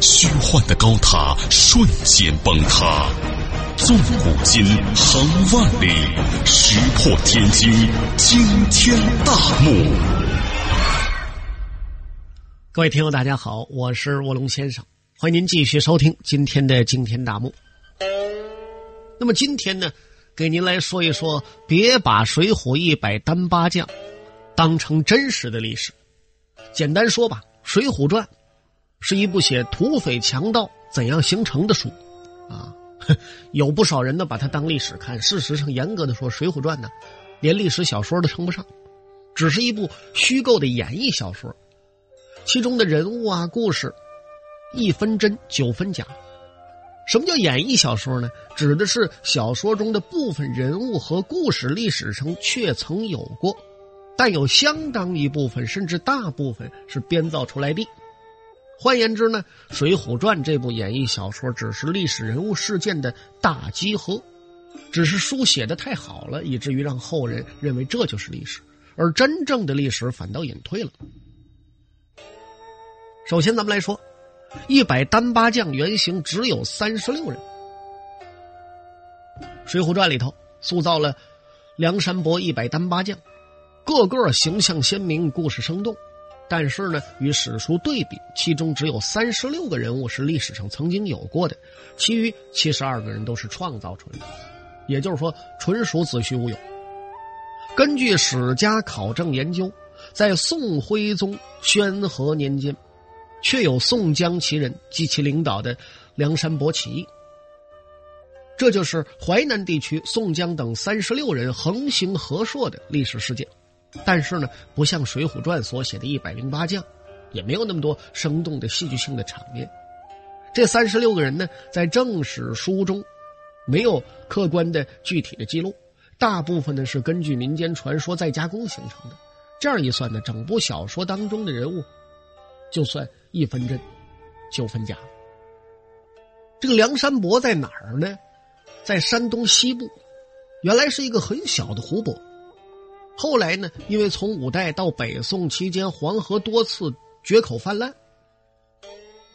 虚幻的高塔瞬间崩塌，纵古今，横万里，石破天惊，惊天大幕。各位听友，大家好，我是卧龙先生，欢迎您继续收听今天的惊天大幕。那么今天呢，给您来说一说，别把《水浒一百单八将》当成真实的历史。简单说吧，《水浒传》。是一部写土匪强盗怎样形成的书，啊，有不少人呢把它当历史看。事实上，严格的说，《水浒传》呢，连历史小说都称不上，只是一部虚构的演绎小说。其中的人物啊、故事，一分真九分假。什么叫演绎小说呢？指的是小说中的部分人物和故事历史上确曾有过，但有相当一部分甚至大部分是编造出来的。换言之呢，《水浒传》这部演绎小说只是历史人物事件的大集合，只是书写的太好了，以至于让后人认为这就是历史，而真正的历史反倒隐退了。首先，咱们来说，一百单八将原型只有三十六人，《水浒传》里头塑造了梁山伯一百单八将，个个形象鲜明，故事生动。但是呢，与史书对比，其中只有三十六个人物是历史上曾经有过的，其余七十二个人都是创造出来的，也就是说，纯属子虚乌有。根据史家考证研究，在宋徽宗宣和年间，确有宋江其人及其领导的梁山伯起义，这就是淮南地区宋江等三十六人横行河朔的历史事件。但是呢，不像《水浒传》所写的一百零八将，也没有那么多生动的戏剧性的场面。这三十六个人呢，在正史书中没有客观的具体的记录，大部分呢是根据民间传说再加工形成的。这样一算呢，整部小说当中的人物，就算一分真，九分假。这个梁山伯在哪儿呢？在山东西部，原来是一个很小的湖泊。后来呢，因为从五代到北宋期间，黄河多次决口泛滥，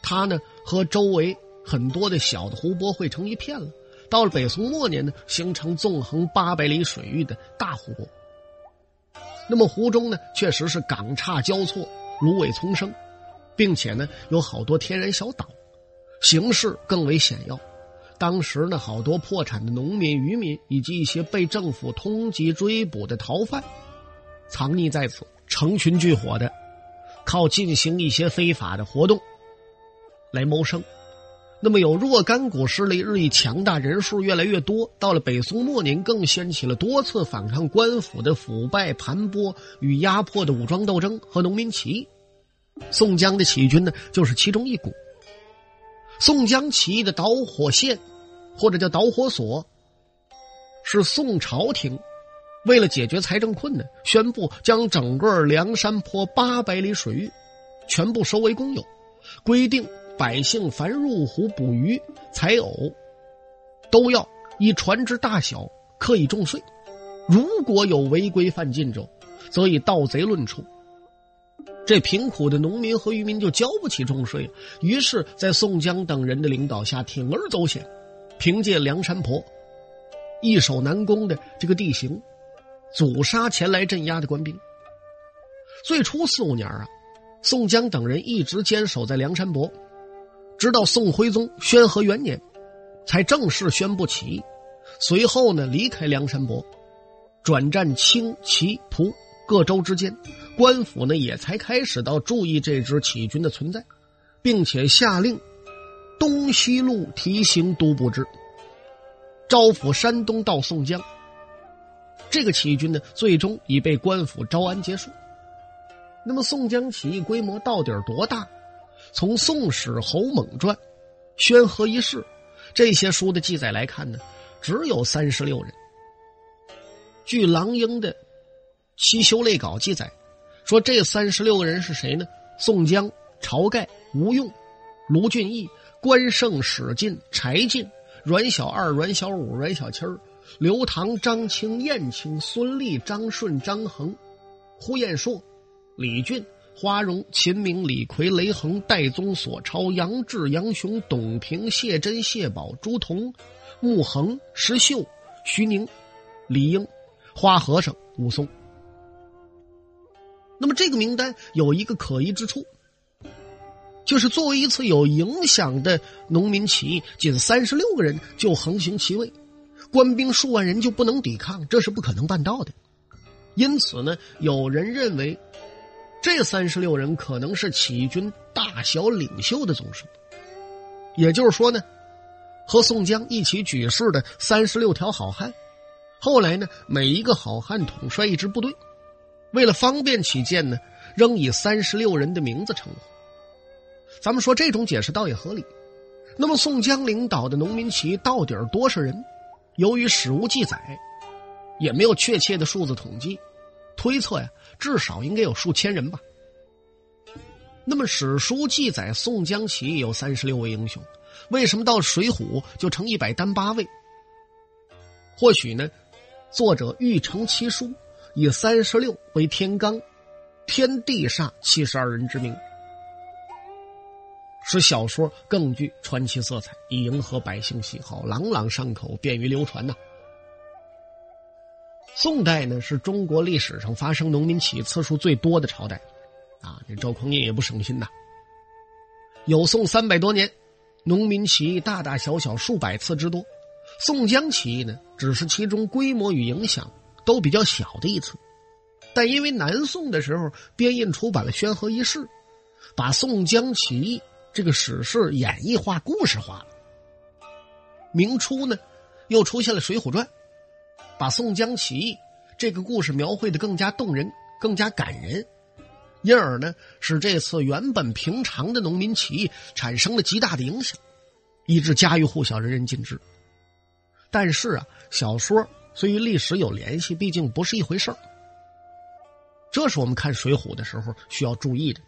它呢和周围很多的小的湖泊汇成一片了。到了北宋末年呢，形成纵横八百里水域的大湖泊。那么湖中呢，确实是港岔交错，芦苇丛生，并且呢有好多天然小岛，形势更为险要。当时呢，好多破产的农民、渔民以及一些被政府通缉追捕的逃犯，藏匿在此，成群聚伙的，靠进行一些非法的活动来谋生。那么有若干股势力日益强大，人数越来越多。到了北宋末年，更掀起了多次反抗官府的腐败、盘剥与压迫的武装斗争和农民起义。宋江的起义军呢，就是其中一股。宋江起义的导火线。或者叫导火索，是宋朝廷为了解决财政困难，宣布将整个梁山坡八百里水域全部收为公有，规定百姓凡入湖捕鱼、采藕，都要以船只大小课以重税。如果有违规犯禁者，则以盗贼论处。这贫苦的农民和渔民就交不起重税，于是，在宋江等人的领导下，铤而走险。凭借梁山泊易守难攻的这个地形，阻杀前来镇压的官兵。最初四五年啊，宋江等人一直坚守在梁山泊，直到宋徽宗宣和元年，才正式宣布起义。随后呢，离开梁山泊，转战清、齐、蒲各州之间，官府呢也才开始到注意这支起义军的存在，并且下令。东西路提刑都不知，招抚山东到宋江。这个起义军呢，最终已被官府招安结束。那么宋江起义规模到底多大？从《宋史·侯猛传》《宣和一事》这些书的记载来看呢，只有三十六人。据郎英的《七修类稿》记载，说这三十六个人是谁呢？宋江、晁盖、吴用、卢俊义、关胜、史进、柴进、阮小二、阮小五、阮小七儿、刘唐、张清、燕青、孙立、张顺、张衡、呼延硕、李俊。花荣、秦明、李逵、雷横、戴宗、索超、杨志、杨雄、董平、谢珍、谢宝、朱仝、穆恒、石秀、徐宁、李应、花和尚、武松。那么这个名单有一个可疑之处，就是作为一次有影响的农民起义，仅三十六个人就横行其位，官兵数万人就不能抵抗，这是不可能办到的。因此呢，有人认为。这三十六人可能是起义军大小领袖的总数，也就是说呢，和宋江一起举事的三十六条好汉，后来呢，每一个好汉统帅一支部队，为了方便起见呢，仍以三十六人的名字称呼。咱们说这种解释倒也合理。那么宋江领导的农民起义到底多少人？由于史无记载，也没有确切的数字统计，推测呀。至少应该有数千人吧。那么史书记载宋江起义有三十六位英雄，为什么到《水浒》就成一百单八位？或许呢，作者欲成其书，以三十六为天罡，天地煞七十二人之名，使小说更具传奇色彩，以迎合百姓喜好，朗朗上口，便于流传呐。宋代呢是中国历史上发生农民起义次数最多的朝代，啊，这赵匡胤也不省心呐。有宋三百多年，农民起义大大小小数百次之多。宋江起义呢，只是其中规模与影响都比较小的一次，但因为南宋的时候编印出版了《宣和一事》，把宋江起义这个史事演绎化、故事化了。明初呢，又出现了《水浒传》。把宋江起义这个故事描绘的更加动人、更加感人，因而呢，使这次原本平常的农民起义产生了极大的影响，以致家喻户晓、人人尽知。但是啊，小说虽与历史有联系，毕竟不是一回事儿。这是我们看《水浒》的时候需要注意的。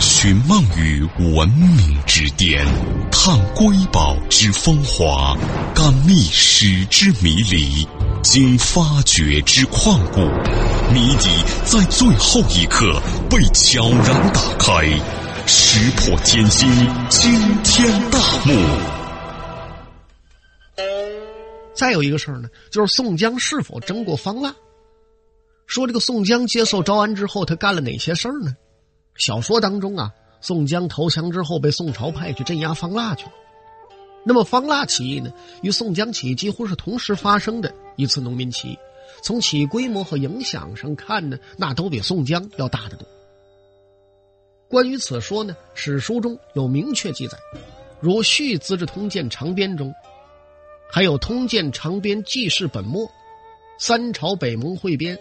寻梦于文明之巅，探瑰宝之风华，感历史之迷离，经发掘之旷古，谜底在最后一刻被悄然打开，石破天惊，惊天大幕。再有一个事儿呢，就是宋江是否征过方腊？说这个宋江接受招安之后，他干了哪些事儿呢？小说当中啊，宋江投降之后被宋朝派去镇压方腊去了。那么方腊起义呢，与宋江起义几乎是同时发生的一次农民起义。从起义规模和影响上看呢，那都比宋江要大得多。关于此说呢，史书中有明确记载，如《续资治通鉴长编》中，还有《通鉴长编记事本末》，《三朝北盟汇编》。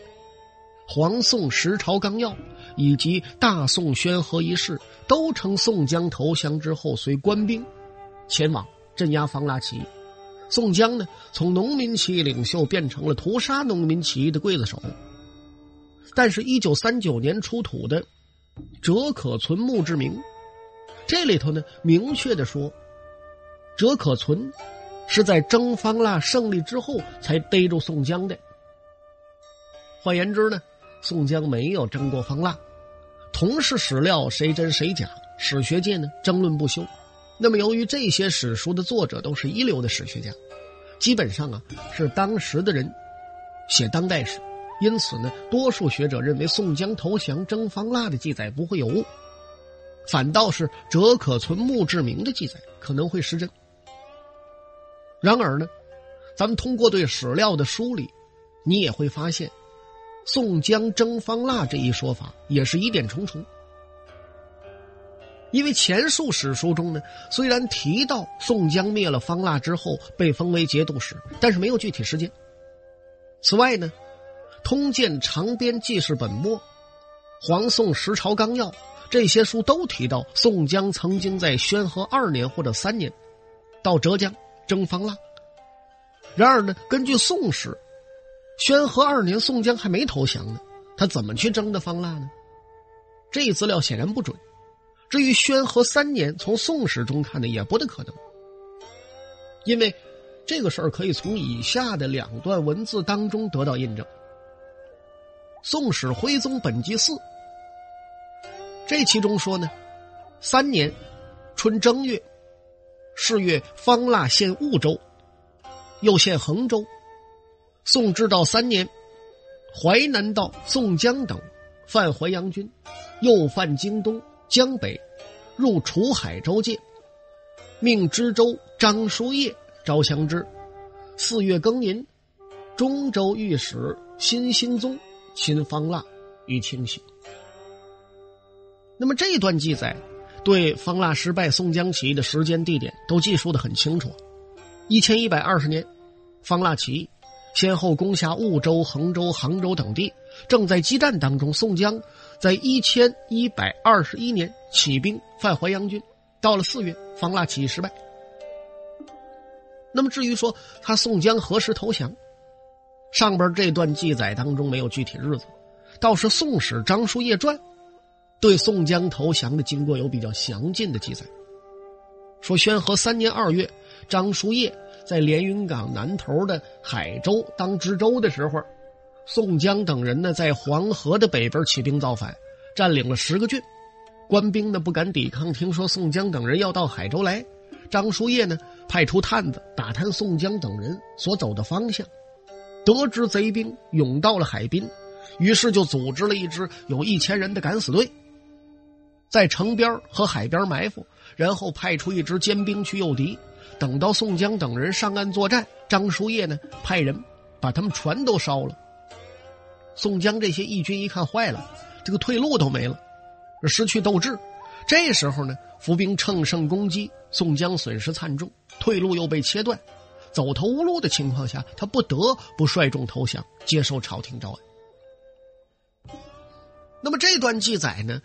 黄宋十朝纲要以及大宋宣和一事，都称宋江投降之后，随官兵前往镇压方腊起义。宋江呢，从农民起义领袖变成了屠杀农民起义的刽子手。但是，一九三九年出土的折可存墓志铭，这里头呢，明确的说，折可存是在征方腊胜利之后才逮住宋江的。换言之呢。宋江没有征过方腊，同是史料谁真谁假，史学界呢争论不休。那么，由于这些史书的作者都是一流的史学家，基本上啊是当时的人写当代史，因此呢，多数学者认为宋江投降征方腊的记载不会有误，反倒是折可存墓志铭的记载可能会失真。然而呢，咱们通过对史料的梳理，你也会发现。宋江征方腊这一说法也是疑点重重，因为前述史书中呢，虽然提到宋江灭了方腊之后被封为节度使，但是没有具体时间。此外呢，《通鉴长编记事本末》《黄宋十朝纲要》这些书都提到宋江曾经在宣和二年或者三年到浙江征方腊。然而呢，根据《宋史》，宣和二年宋江还没投降呢，他怎么去征的方腊呢？这一资料显然不准。至于宣和三年，从《宋史》中看呢，也不大可能，因为这个事儿可以从以下的两段文字当中得到印证。《宋史·徽宗本纪四》这其中说呢，三年春正月，是月方腊县婺州。又县衡州，宋至道三年，淮南道宋江等犯淮阳军，又犯京东江北，入楚海州界，命知州张叔夜招降之。四月庚寅，中州御史辛兴宗亲方腊于清醒。那么这段记载对方腊失败、宋江起义的时间、地点都记述的很清楚。一千一百二十年，方腊起义，先后攻下婺州、衡州、杭州等地，正在激战当中。宋江在一千一百二十一年起兵犯淮阳军，到了四月，方腊起义失败。那么至于说他宋江何时投降，上边这段记载当中没有具体日子，倒是《宋史·张叔夜传》对宋江投降的经过有比较详尽的记载，说宣和三年二月。张叔夜在连云港南头的海州当知州的时候，宋江等人呢在黄河的北边起兵造反，占领了十个郡，官兵呢不敢抵抗。听说宋江等人要到海州来，张叔夜呢派出探子打探宋江等人所走的方向，得知贼兵涌到了海滨，于是就组织了一支有一千人的敢死队，在城边和海边埋伏，然后派出一支尖兵去诱敌。等到宋江等人上岸作战，张叔夜呢派人把他们船都烧了。宋江这些义军一看坏了，这个退路都没了，失去斗志。这时候呢，伏兵乘胜攻击，宋江损失惨重，退路又被切断，走投无路的情况下，他不得不率众投降，接受朝廷招安。那么这段记载呢，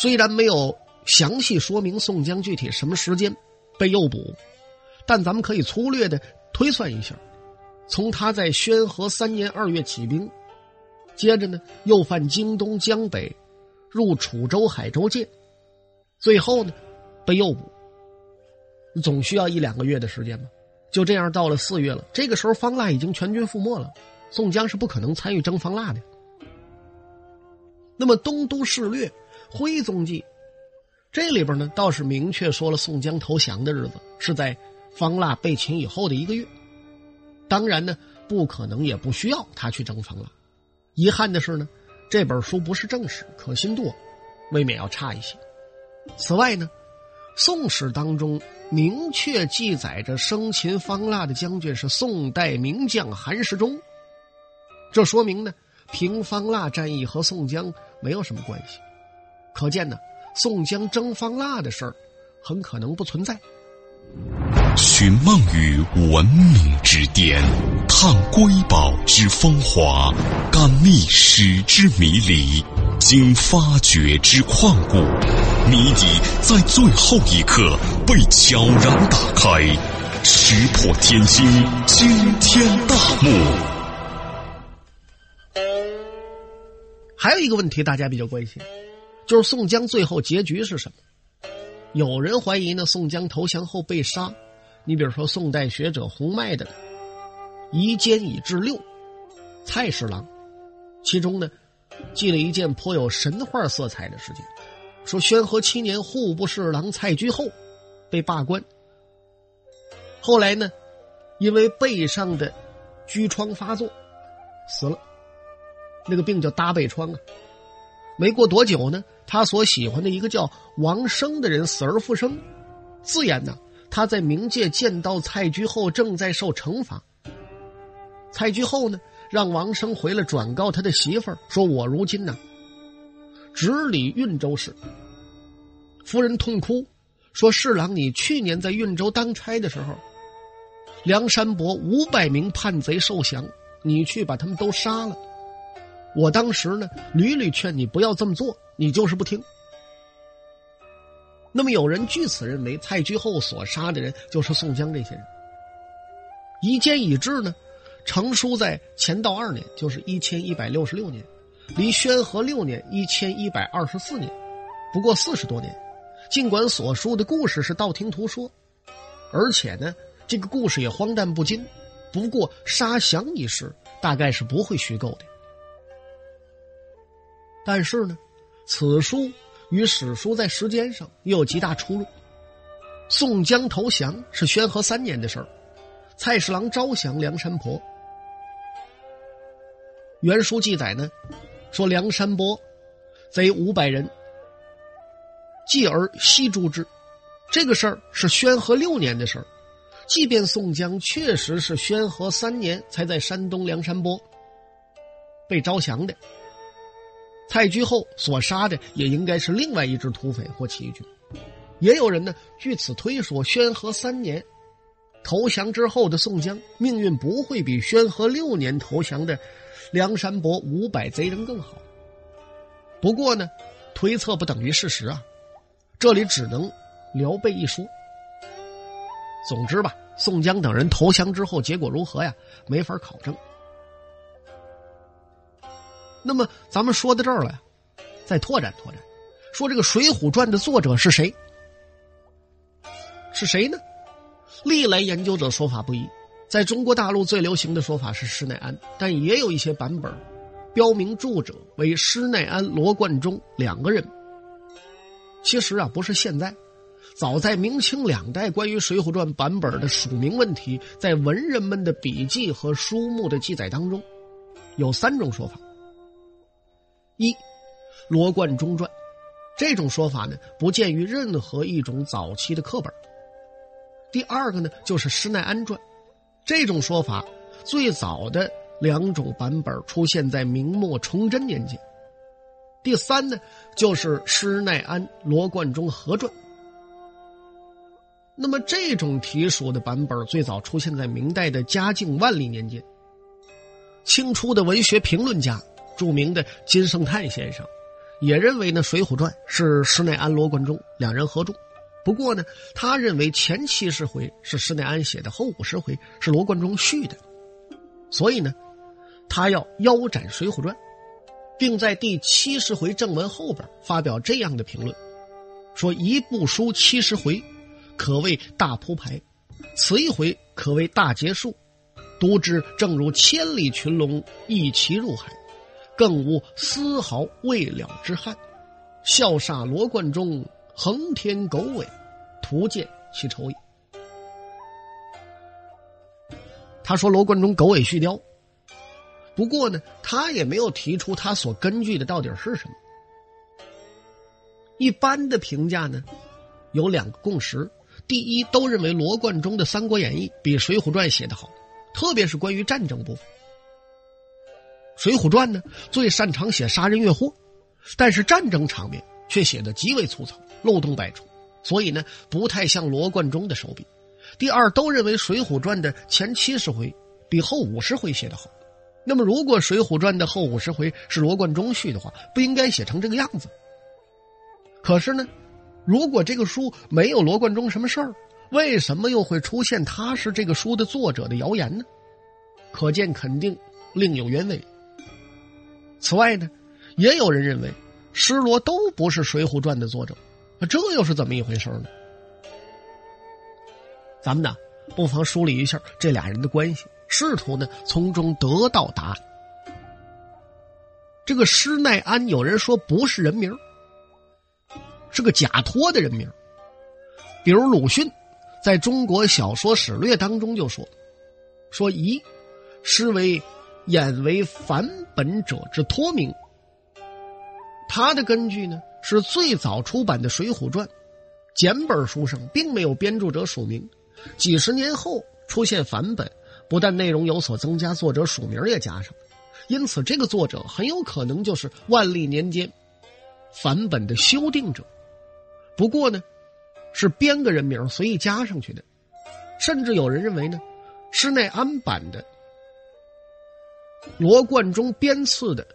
虽然没有详细说明宋江具体什么时间被诱捕。但咱们可以粗略的推算一下，从他在宣和三年二月起兵，接着呢又犯京东江北，入楚州海州界，最后呢被诱捕，总需要一两个月的时间吧。就这样到了四月了，这个时候方腊已经全军覆没了，宋江是不可能参与征方腊的。那么《东都事略·徽宗记》这里边呢倒是明确说了宋江投降的日子是在。方腊被擒以后的一个月，当然呢，不可能也不需要他去征方腊。遗憾的是呢，这本书不是正史，可信度未免要差一些。此外呢，《宋史》当中明确记载着生擒方腊的将军是宋代名将韩世忠，这说明呢，平方腊战役和宋江没有什么关系。可见呢，宋江蒸方腊的事儿很可能不存在。寻梦于文明之巅，探瑰宝之风华，感历史之迷离，经发掘之旷古，谜底在最后一刻被悄然打开，石破天惊，惊天大幕。还有一个问题，大家比较关心，就是宋江最后结局是什么？有人怀疑呢，宋江投降后被杀。你比如说，宋代学者洪迈的《夷坚以治六》，蔡侍郎，其中呢，记了一件颇有神话色彩的事情，说宣和七年，户部侍郎蔡居厚被罢官，后来呢，因为背上的疽疮发作死了，那个病叫搭背疮啊。没过多久呢，他所喜欢的一个叫王生的人死而复生，自言呢。他在冥界见到蔡居后，正在受惩罚。蔡居后呢，让王生回来转告他的媳妇儿，说我如今呢，直理运州市。夫人痛哭，说侍郎，你去年在运州当差的时候，梁山伯五百名叛贼受降，你去把他们都杀了。我当时呢，屡屡劝你不要这么做，你就是不听。那么有人据此认为，蔡居后所杀的人就是宋江这些人。一见已至呢，成书在乾道二年，就是一千一百六十六年，离宣和六年一千一百二十四年，不过四十多年。尽管所述的故事是道听途说，而且呢，这个故事也荒诞不经。不过杀降一事大概是不会虚构的。但是呢，此书与史书在时间上又有极大出入。宋江投降是宣和三年的事儿，蔡侍郎招降梁山泊。原书记载呢，说梁山泊贼五百人。继而西诛之，这个事儿是宣和六年的事儿。即便宋江确实是宣和三年才在山东梁山泊被招降的，蔡居后所杀的也应该是另外一支土匪或起义军。也有人呢据此推说，宣和三年投降之后的宋江命运不会比宣和六年投降的梁山伯五百贼人更好。不过呢，推测不等于事实啊。这里只能聊备一说。总之吧，宋江等人投降之后，结果如何呀？没法考证。那么咱们说到这儿了，再拓展拓展，说这个《水浒传》的作者是谁？是谁呢？历来研究者说法不一。在中国大陆最流行的说法是施耐庵，但也有一些版本标明著者为施耐庵、罗贯中两个人。其实啊，不是现在，早在明清两代，关于《水浒传》版本的署名问题，在文人们的笔记和书目的记载当中，有三种说法：一，罗贯中传，这种说法呢不见于任何一种早期的课本；第二个呢就是施耐庵传，这种说法最早的两种版本出现在明末崇祯年间。第三呢，就是施耐庵、罗贯中合传。那么这种题属的版本最早出现在明代的嘉靖、万历年间。清初的文学评论家、著名的金圣叹先生，也认为呢，《水浒传》是施耐庵、罗贯中两人合著。不过呢，他认为前七十回是施耐庵写的，后五十回是罗贯中续的。所以呢，他要腰斩《水浒传》。并在第七十回正文后边发表这样的评论，说一部书七十回，可谓大铺排；此一回可谓大结束。读之正如千里群龙一齐入海，更无丝毫未了之憾。笑煞罗贯中，横天狗尾，徒见其丑矣。他说罗贯中狗尾续貂。不过呢，他也没有提出他所根据的到底是什么。一般的评价呢，有两个共识：第一，都认为罗贯中的《三国演义》比《水浒传》写的好，特别是关于战争部分。《水浒传》呢，最擅长写杀人越货，但是战争场面却写的极为粗糙，漏洞百出，所以呢，不太像罗贯中的手笔。第二，都认为《水浒传》的前七十回比后五十回写的好。那么，如果《水浒传》的后五十回是罗贯中续的话，不应该写成这个样子。可是呢，如果这个书没有罗贯中什么事儿，为什么又会出现他是这个书的作者的谣言呢？可见肯定另有原委。此外呢，也有人认为施罗都不是《水浒传》的作者，那这又是怎么一回事呢？咱们呢，不妨梳理一下这俩人的关系。试图呢从中得到答案。这个施耐庵，有人说不是人名，是个假托的人名。比如鲁迅在中国小说史略当中就说：“说宜诗为演为梵本者之托名。”他的根据呢是最早出版的《水浒传》简本书上并没有编著者署名，几十年后出现梵本。不但内容有所增加，作者署名也加上，因此这个作者很有可能就是万历年间梵本的修订者。不过呢，是编个人名随意加上去的。甚至有人认为呢，施耐庵版的罗贯中编次的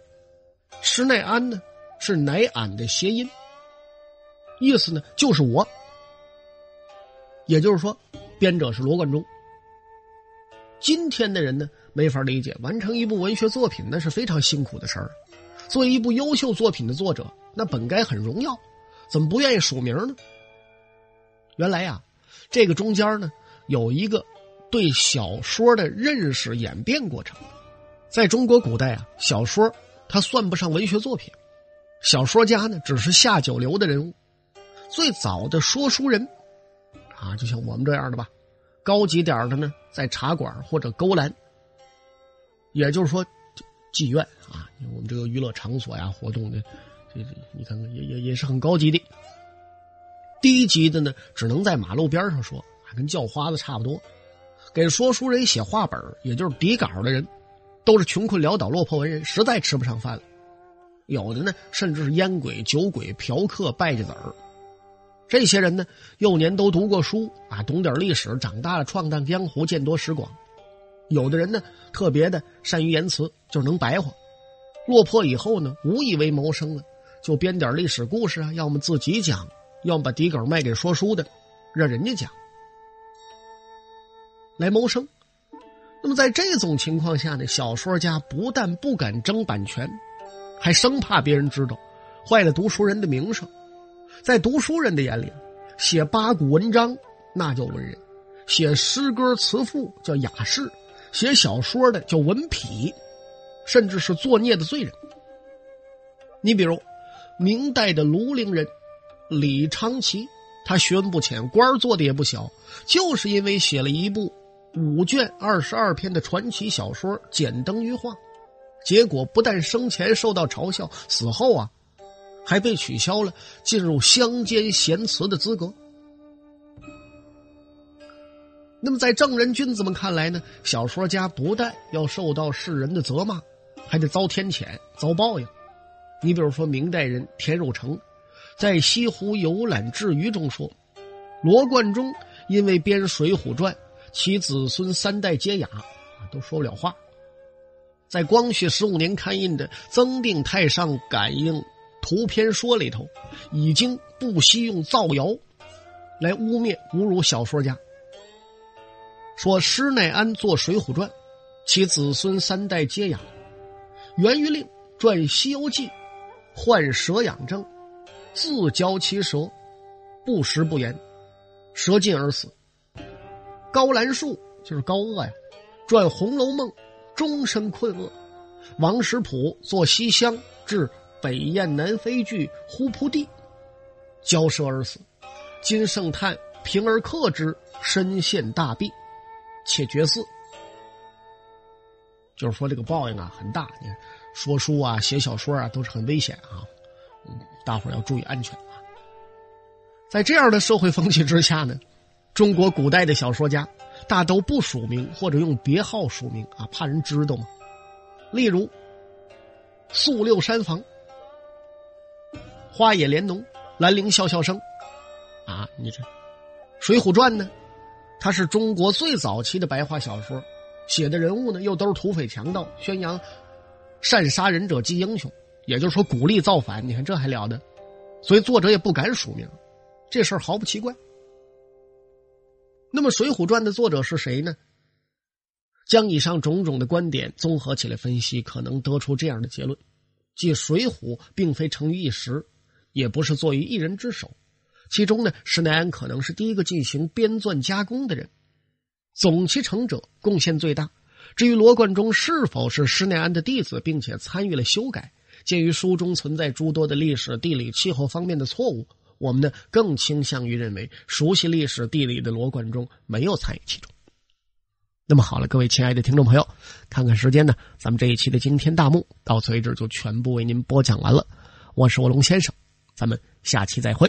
施耐庵呢是乃俺的谐音，意思呢就是我。也就是说，编者是罗贯中。今天的人呢没法理解，完成一部文学作品那是非常辛苦的事儿。作为一部优秀作品的作者，那本该很荣耀，怎么不愿意署名呢？原来呀，这个中间呢有一个对小说的认识演变过程。在中国古代啊，小说它算不上文学作品，小说家呢只是下九流的人物。最早的说书人啊，就像我们这样的吧，高级点的呢，在茶馆或者勾栏，也就是说妓院啊，我们这个娱乐场所呀，活动的，这这你看看也也也是很高级的。低级的呢，只能在马路边上说，还跟叫花子差不多。给说书人写话本，也就是底稿的人，都是穷困潦倒、落魄文人，实在吃不上饭了。有的呢，甚至是烟鬼、酒鬼、嫖客、败家子儿。这些人呢，幼年都读过书啊，懂点历史，长大了闯荡江湖，见多识广。有的人呢，特别的善于言辞，就是能白话。落魄以后呢，无以为谋生了，就编点历史故事啊，要么自己讲。要么把底稿卖给说书的，让人家讲来谋生。那么在这种情况下呢，小说家不但不敢争版权，还生怕别人知道，坏了读书人的名声。在读书人的眼里，写八股文章那叫文人，写诗歌词赋叫雅士，写小说的叫文痞，甚至是作孽的罪人。你比如明代的庐陵人。李昌奇，他学问不浅，官做的也不小，就是因为写了一部五卷二十二篇的传奇小说《简灯于画》，结果不但生前受到嘲笑，死后啊，还被取消了进入乡间闲词的资格。那么，在正人君子们看来呢，小说家不但要受到世人的责骂，还得遭天谴、遭报应。你比如说，明代人田汝成。在《西湖游览志余》中说，罗贯中因为编《水浒传》，其子孙三代皆哑，都说不了话。在光绪十五年刊印的《增订太上感应图篇说》里头，已经不惜用造谣来污蔑、侮辱小说家，说施耐庵做《水浒传》，其子孙三代皆哑；袁于令传《西游记》，患蛇痒症。自教其舌，不食不言，舌尽而死。高兰树就是高鹗呀，传《红楼梦》，终身困厄。王实甫作《西厢》，至北雁南飞句，忽扑地，交舌而死。金圣叹平而克之，身陷大弊，且绝嗣。就是说这个报应啊很大。你，说书啊，写小说啊，都是很危险啊。大伙儿要注意安全啊！在这样的社会风气之下呢，中国古代的小说家大都不署名或者用别号署名啊，怕人知道嘛。例如，宿六山房、花野莲农、兰陵笑笑生啊，你这《水浒传》呢，它是中国最早期的白话小说，写的人物呢又都是土匪强盗，宣扬善杀人者即英雄。也就是说，鼓励造反，你看这还了得？所以作者也不敢署名，这事儿毫不奇怪。那么，《水浒传》的作者是谁呢？将以上种种的观点综合起来分析，可能得出这样的结论：即《水浒》并非成于一时，也不是作于一人之手。其中呢，施耐庵可能是第一个进行编纂加工的人，总其成者贡献最大。至于罗贯中是否是施耐庵的弟子，并且参与了修改？鉴于书中存在诸多的历史、地理、气候方面的错误，我们呢更倾向于认为熟悉历史、地理的罗贯中没有参与其中。那么好了，各位亲爱的听众朋友，看看时间呢，咱们这一期的惊天大幕到此为止就全部为您播讲完了。我是卧龙先生，咱们下期再会。